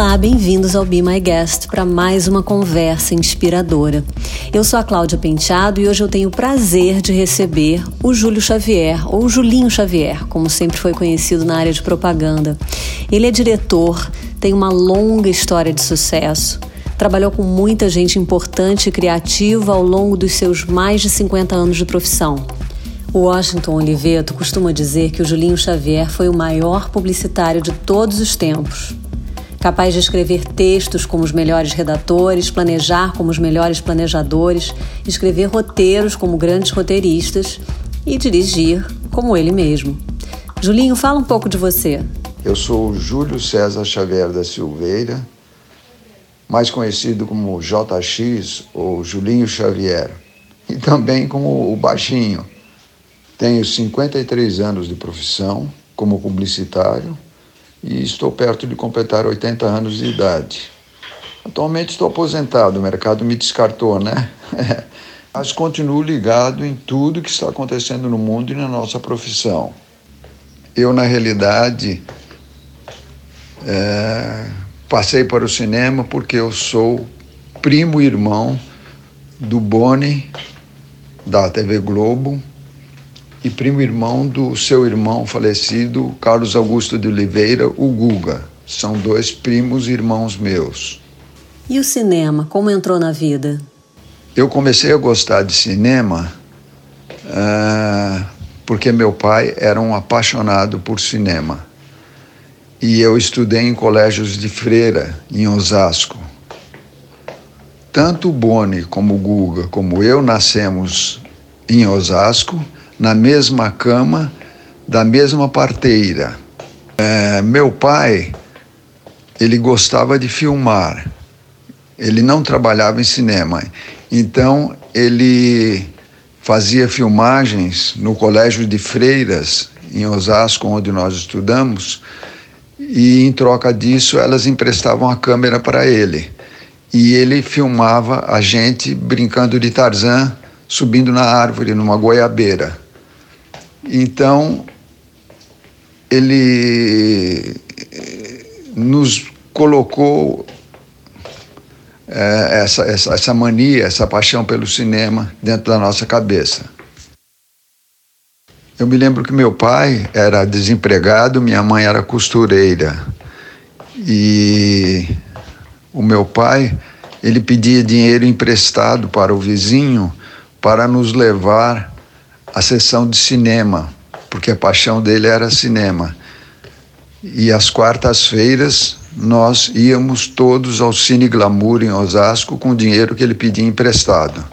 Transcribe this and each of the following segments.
Olá, bem-vindos ao Be My Guest para mais uma conversa inspiradora. Eu sou a Cláudia Penteado e hoje eu tenho o prazer de receber o Júlio Xavier, ou Julinho Xavier, como sempre foi conhecido na área de propaganda. Ele é diretor, tem uma longa história de sucesso. Trabalhou com muita gente importante e criativa ao longo dos seus mais de 50 anos de profissão. O Washington Oliveto costuma dizer que o Julinho Xavier foi o maior publicitário de todos os tempos capaz de escrever textos como os melhores redatores, planejar como os melhores planejadores, escrever roteiros como grandes roteiristas e dirigir como ele mesmo. Julinho, fala um pouco de você. Eu sou Júlio César Xavier da Silveira, mais conhecido como JX ou Julinho Xavier, e também como o Baixinho. Tenho 53 anos de profissão como publicitário e estou perto de completar 80 anos de idade. Atualmente estou aposentado, o mercado me descartou, né? Mas continuo ligado em tudo que está acontecendo no mundo e na nossa profissão. Eu, na realidade, é, passei para o cinema porque eu sou primo irmão do Boni, da TV Globo, e primo irmão do seu irmão falecido, Carlos Augusto de Oliveira, o Guga. São dois primos irmãos meus. E o cinema, como entrou na vida? Eu comecei a gostar de cinema uh, porque meu pai era um apaixonado por cinema. E eu estudei em colégios de freira, em Osasco. Tanto o Boni como o Guga, como eu, nascemos em Osasco na mesma cama, da mesma parteira. É, meu pai, ele gostava de filmar. Ele não trabalhava em cinema. Então, ele fazia filmagens no Colégio de Freiras, em Osasco, onde nós estudamos, e em troca disso elas emprestavam a câmera para ele. E ele filmava a gente brincando de Tarzan, subindo na árvore, numa goiabeira. Então, ele nos colocou é, essa, essa, essa mania, essa paixão pelo cinema dentro da nossa cabeça. Eu me lembro que meu pai era desempregado, minha mãe era costureira. E o meu pai, ele pedia dinheiro emprestado para o vizinho para nos levar a sessão de cinema, porque a paixão dele era cinema. E às quartas-feiras nós íamos todos ao Cine Glamour em Osasco com o dinheiro que ele pedia emprestado.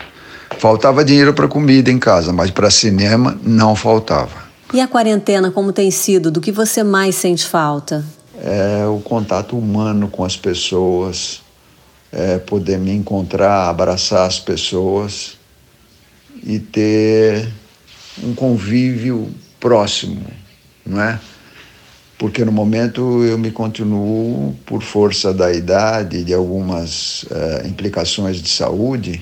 Faltava dinheiro para comida em casa, mas para cinema não faltava. E a quarentena como tem sido? Do que você mais sente falta? É o contato humano com as pessoas, é poder me encontrar, abraçar as pessoas e ter um convívio próximo, não é? Porque no momento eu me continuo, por força da idade, de algumas uh, implicações de saúde,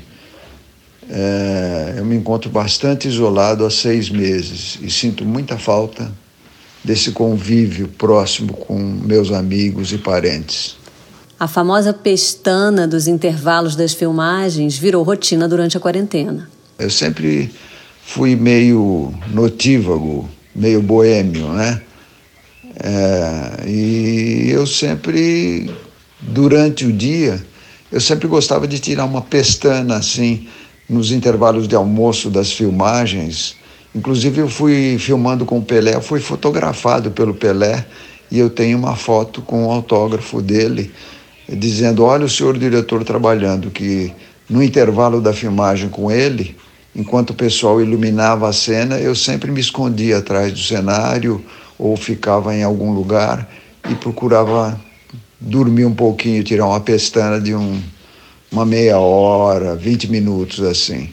uh, eu me encontro bastante isolado há seis meses e sinto muita falta desse convívio próximo com meus amigos e parentes. A famosa pestana dos intervalos das filmagens virou rotina durante a quarentena. Eu sempre fui meio notívago, meio boêmio, né? É, e eu sempre, durante o dia, eu sempre gostava de tirar uma pestana assim, nos intervalos de almoço das filmagens. Inclusive, eu fui filmando com o Pelé, eu fui fotografado pelo Pelé e eu tenho uma foto com o autógrafo dele, dizendo: Olha o senhor diretor trabalhando, que no intervalo da filmagem com ele, enquanto o pessoal iluminava a cena, eu sempre me escondia atrás do cenário ou ficava em algum lugar e procurava dormir um pouquinho, tirar uma pestana de um, uma meia hora, 20 minutos assim.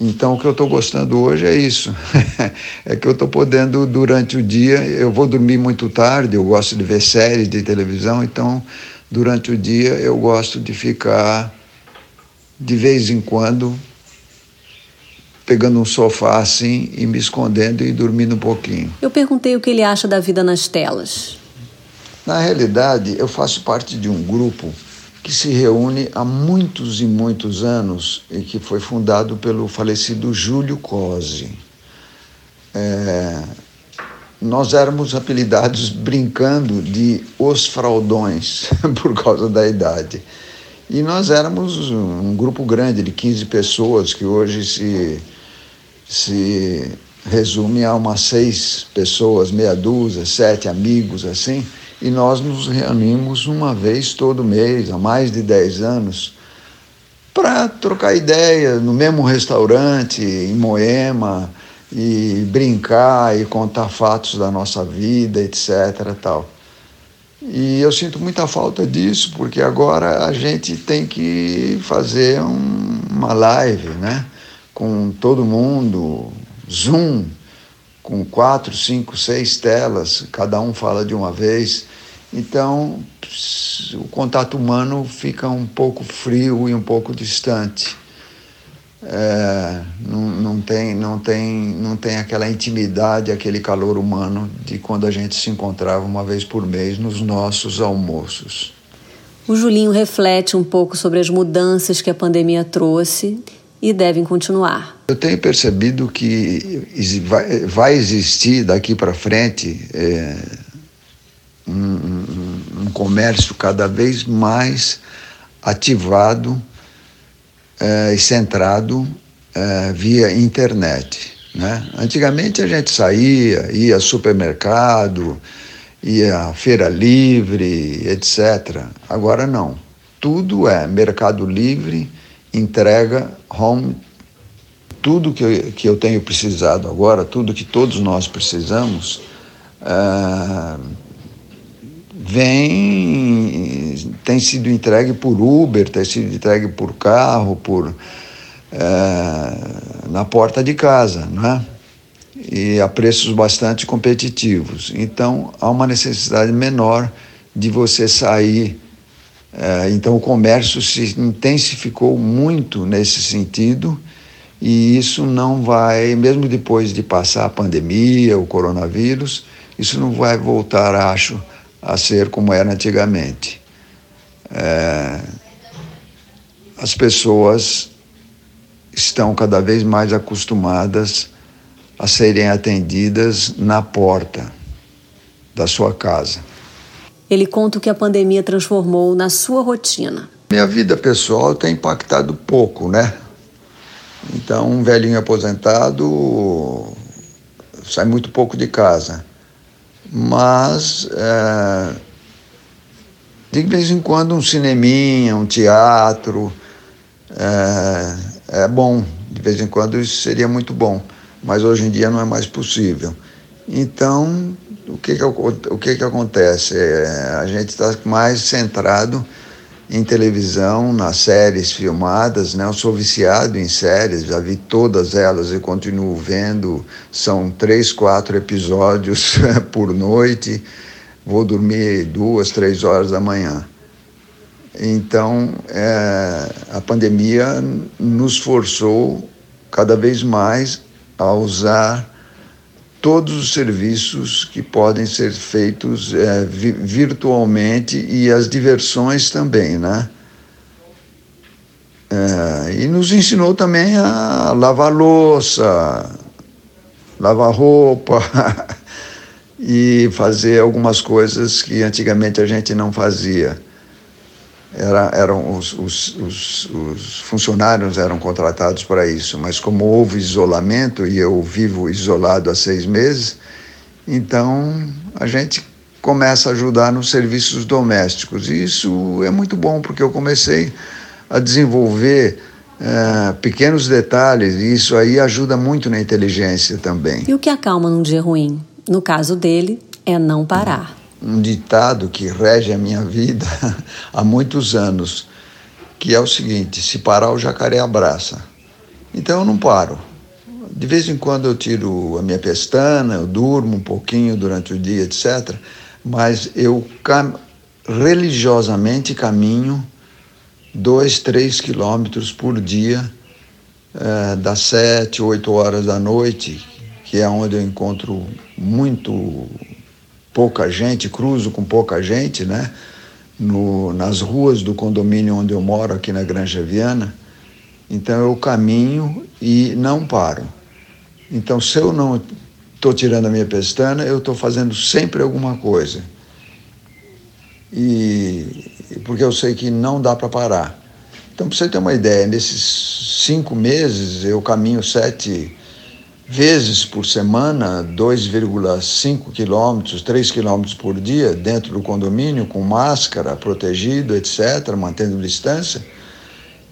Então, o que eu estou gostando hoje é isso. é que eu estou podendo, durante o dia, eu vou dormir muito tarde, eu gosto de ver séries de televisão, então, durante o dia, eu gosto de ficar, de vez em quando, pegando um sofá assim e me escondendo e dormindo um pouquinho. Eu perguntei o que ele acha da vida nas telas. Na realidade, eu faço parte de um grupo que se reúne há muitos e muitos anos e que foi fundado pelo falecido Júlio Cosi. É, nós éramos apelidados brincando de os fraldões por causa da idade. E nós éramos um grupo grande de 15 pessoas que hoje se, se resume a umas seis pessoas, meia dúzia, sete amigos assim e nós nos reunimos uma vez todo mês, há mais de 10 anos, para trocar ideia no mesmo restaurante, em Moema, e brincar e contar fatos da nossa vida, etc. Tal. E eu sinto muita falta disso, porque agora a gente tem que fazer um, uma live, né? Com todo mundo, Zoom, com quatro, cinco, seis telas, cada um fala de uma vez. Então, o contato humano fica um pouco frio e um pouco distante. É, não, não, tem, não, tem, não tem aquela intimidade, aquele calor humano de quando a gente se encontrava uma vez por mês nos nossos almoços. O Julinho reflete um pouco sobre as mudanças que a pandemia trouxe e devem continuar. Eu tenho percebido que vai existir daqui para frente é, um, um, comércio cada vez mais ativado é, e centrado é, via internet. Né? Antigamente a gente saía, ia ao supermercado, ia à feira livre, etc. Agora não. Tudo é Mercado Livre entrega home tudo que eu, que eu tenho precisado agora, tudo que todos nós precisamos, uh, vem, tem sido entregue por Uber, tem sido entregue por carro, por uh, na porta de casa, né? E a preços bastante competitivos. Então há uma necessidade menor de você sair então, o comércio se intensificou muito nesse sentido, e isso não vai, mesmo depois de passar a pandemia, o coronavírus, isso não vai voltar, acho, a ser como era antigamente. É, as pessoas estão cada vez mais acostumadas a serem atendidas na porta da sua casa. Ele conta o que a pandemia transformou na sua rotina. Minha vida pessoal tem impactado pouco, né? Então, um velhinho aposentado sai muito pouco de casa. Mas, é, de vez em quando, um cineminha, um teatro, é, é bom. De vez em quando isso seria muito bom. Mas hoje em dia não é mais possível. Então, o que, que, o que, que acontece? É, a gente está mais centrado em televisão, nas séries filmadas, né? Eu sou viciado em séries, já vi todas elas e continuo vendo. São três, quatro episódios por noite. Vou dormir duas, três horas da manhã. Então, é, a pandemia nos forçou cada vez mais a usar todos os serviços que podem ser feitos é, vi virtualmente e as diversões também, né? É, e nos ensinou também a lavar louça, lavar roupa e fazer algumas coisas que antigamente a gente não fazia era, eram os, os, os, os, funcionários eram contratados para isso, mas como houve isolamento e eu vivo isolado há seis meses, então a gente começa a ajudar nos serviços domésticos. E isso é muito bom porque eu comecei a desenvolver é, pequenos detalhes e isso aí ajuda muito na inteligência também. E o que acalma num dia ruim? No caso dele, é não parar um ditado que rege a minha vida há muitos anos, que é o seguinte: se parar, o jacaré abraça. Então eu não paro. De vez em quando eu tiro a minha pestana, eu durmo um pouquinho durante o dia, etc. Mas eu cam religiosamente caminho dois, três quilômetros por dia, é, das sete, oito horas da noite, que é onde eu encontro muito pouca gente, cruzo com pouca gente, né? No, nas ruas do condomínio onde eu moro, aqui na Granja Viana. Então eu caminho e não paro. Então, se eu não estou tirando a minha pestana, eu estou fazendo sempre alguma coisa. E porque eu sei que não dá para parar. Então, para você ter uma ideia, nesses cinco meses eu caminho sete vezes por semana, 2,5 quilômetros, 3 quilômetros por dia dentro do condomínio, com máscara, protegido, etc., mantendo distância.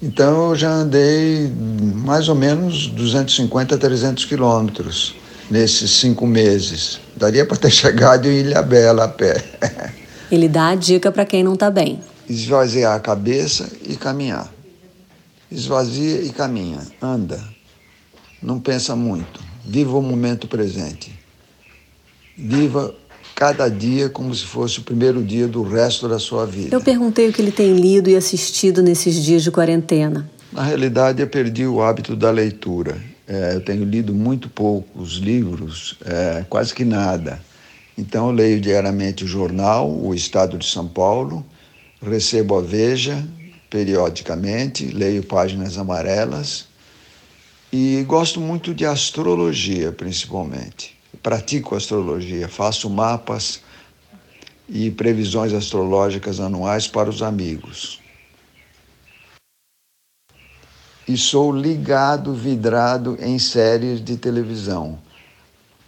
Então eu já andei mais ou menos 250 a 300 quilômetros nesses cinco meses. Daria para ter chegado em Ilha Bela a pé. Ele dá a dica para quem não está bem. Esvaziar a cabeça e caminhar. Esvazia e caminha, anda. Não pensa muito. Viva o momento presente. Viva cada dia como se fosse o primeiro dia do resto da sua vida. Eu perguntei o que ele tem lido e assistido nesses dias de quarentena. Na realidade, eu perdi o hábito da leitura é, eu tenho lido muito poucos livros, é, quase que nada. Então, eu leio diariamente o jornal, o Estado de São Paulo, recebo a Veja periodicamente, leio páginas amarelas e gosto muito de astrologia, principalmente. Pratico astrologia, faço mapas e previsões astrológicas anuais para os amigos e sou ligado, vidrado em séries de televisão.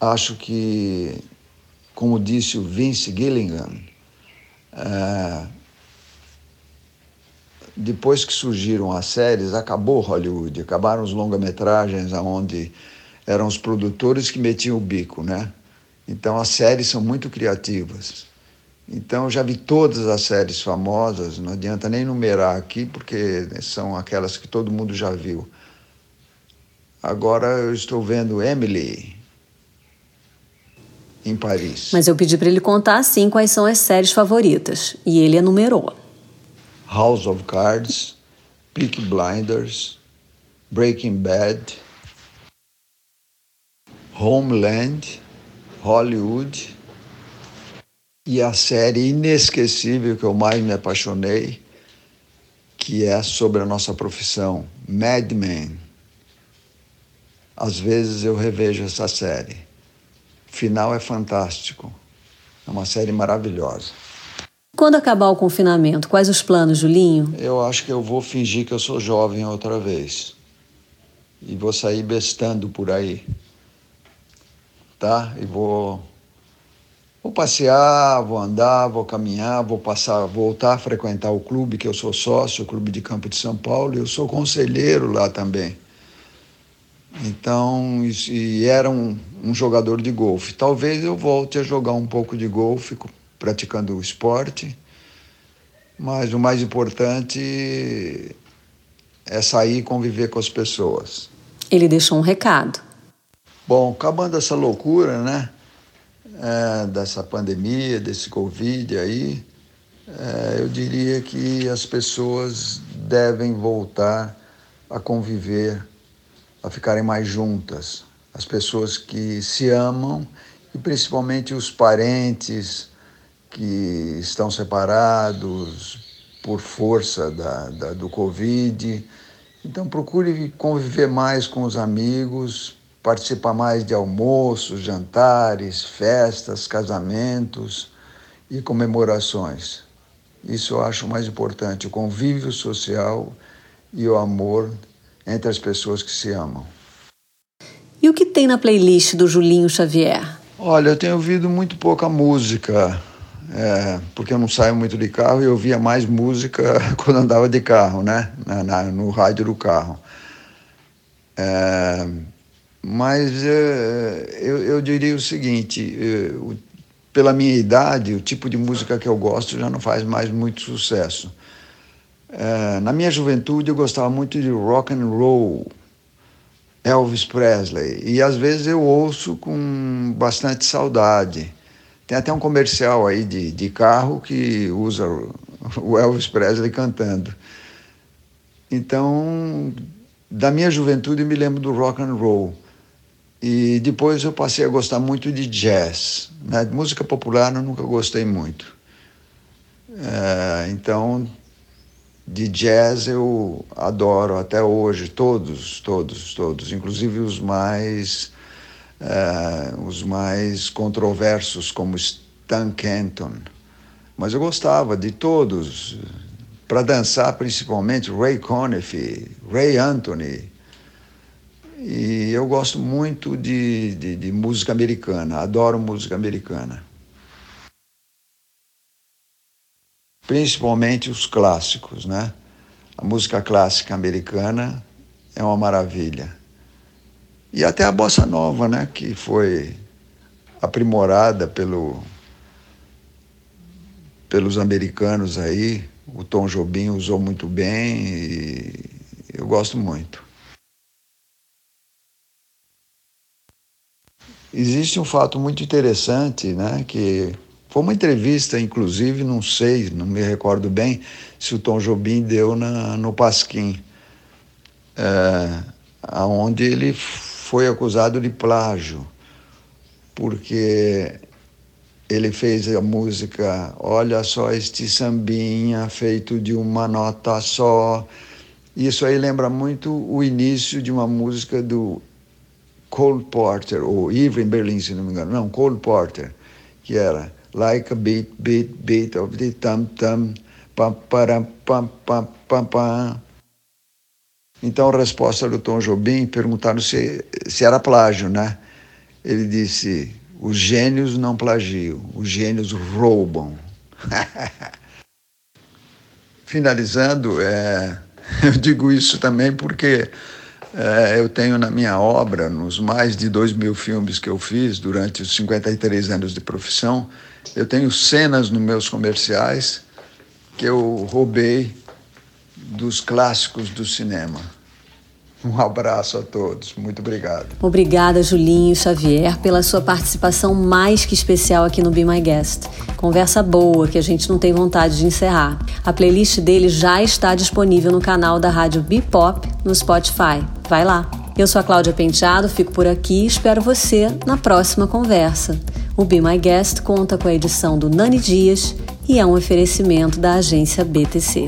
Acho que, como disse o Vince Gilligan, é, depois que surgiram as séries, acabou Hollywood, acabaram os longa-metragens onde eram os produtores que metiam o bico, né? Então as séries são muito criativas. Então, já vi todas as séries famosas, não adianta nem numerar aqui, porque são aquelas que todo mundo já viu. Agora eu estou vendo Emily em Paris. Mas eu pedi para ele contar, sim, quais são as séries favoritas. E ele enumerou: House of Cards, Peaky Blinders, Breaking Bad, Homeland, Hollywood e a série inesquecível que eu mais me apaixonei, que é sobre a nossa profissão, Mad Men. Às vezes eu revejo essa série. O final é fantástico. É uma série maravilhosa. Quando acabar o confinamento, quais os planos, Julinho? Eu acho que eu vou fingir que eu sou jovem outra vez. E vou sair bestando por aí. Tá? E vou Vou passear, vou andar, vou caminhar, vou passar, voltar a frequentar o clube que eu sou sócio, o Clube de Campo de São Paulo, e eu sou conselheiro lá também. Então, e era um, um jogador de golfe. Talvez eu volte a jogar um pouco de golfe, praticando o esporte, mas o mais importante é sair e conviver com as pessoas. Ele deixou um recado. Bom, acabando essa loucura, né? é, dessa pandemia, desse Covid aí, é, eu diria que as pessoas devem voltar a conviver, a ficarem mais juntas. As pessoas que se amam e principalmente os parentes que estão separados por força da, da do Covid. Então, procure conviver mais com os amigos, participar mais de almoços, jantares, festas, casamentos e comemorações. Isso eu acho mais importante, o convívio social e o amor entre as pessoas que se amam. E o que tem na playlist do Julinho Xavier? Olha, eu tenho ouvido muito pouca música, é, porque eu não saio muito de carro e eu ouvia mais música quando andava de carro, né? Na, na, no rádio do carro. É, mas é, eu, eu, diria o seguinte: é, o, pela minha idade, o tipo de música que eu gosto já não faz mais muito sucesso. É, na minha juventude, eu gostava muito de rock and roll, Elvis Presley, e às vezes eu ouço com bastante saudade. Tem até um comercial aí de, de carro que usa o Elvis Presley cantando. Então, da minha juventude, me lembro do rock and roll. E depois eu passei a gostar muito de jazz. Né? Música popular eu nunca gostei muito. É, então, de jazz eu adoro até hoje, todos, todos, todos, inclusive os mais, é, os mais controversos, como Stan Kenton. Mas eu gostava de todos, para dançar principalmente Ray Conniff, Ray Anthony, e eu gosto muito de, de, de música americana, adoro música americana. Principalmente os clássicos, né? A música clássica americana é uma maravilha. E até a bossa nova, né? Que foi aprimorada pelo, pelos americanos aí. O Tom Jobim usou muito bem e eu gosto muito. Existe um fato muito interessante, né, que foi uma entrevista, inclusive, não sei, não me recordo bem, se o Tom Jobim deu na, no Pasquim, é, onde ele foi acusado de plágio, porque ele fez a música Olha só este sambinha feito de uma nota só. Isso aí lembra muito o início de uma música do Cole Porter, ou Irving Berlin, se não me engano, não, Cole Porter, que era Like a Beat, Beat, Beat of the Tum Tum, pam, param, pam, pam, pam, pam. Então, a resposta do Tom Jobim, perguntaram se, se era plágio, né? Ele disse, os gênios não plagiam, os gênios roubam. Finalizando, é, eu digo isso também porque é, eu tenho na minha obra, nos mais de dois mil filmes que eu fiz durante os 53 anos de profissão, eu tenho cenas nos meus comerciais que eu roubei dos clássicos do cinema. Um abraço a todos. Muito obrigado. Obrigada, Julinho Xavier, pela sua participação mais que especial aqui no Be My Guest. Conversa boa que a gente não tem vontade de encerrar. A playlist dele já está disponível no canal da rádio Bipop no Spotify. Vai lá. Eu sou a Cláudia Penteado, fico por aqui e espero você na próxima conversa. O Be My Guest conta com a edição do Nani Dias e é um oferecimento da agência BTC.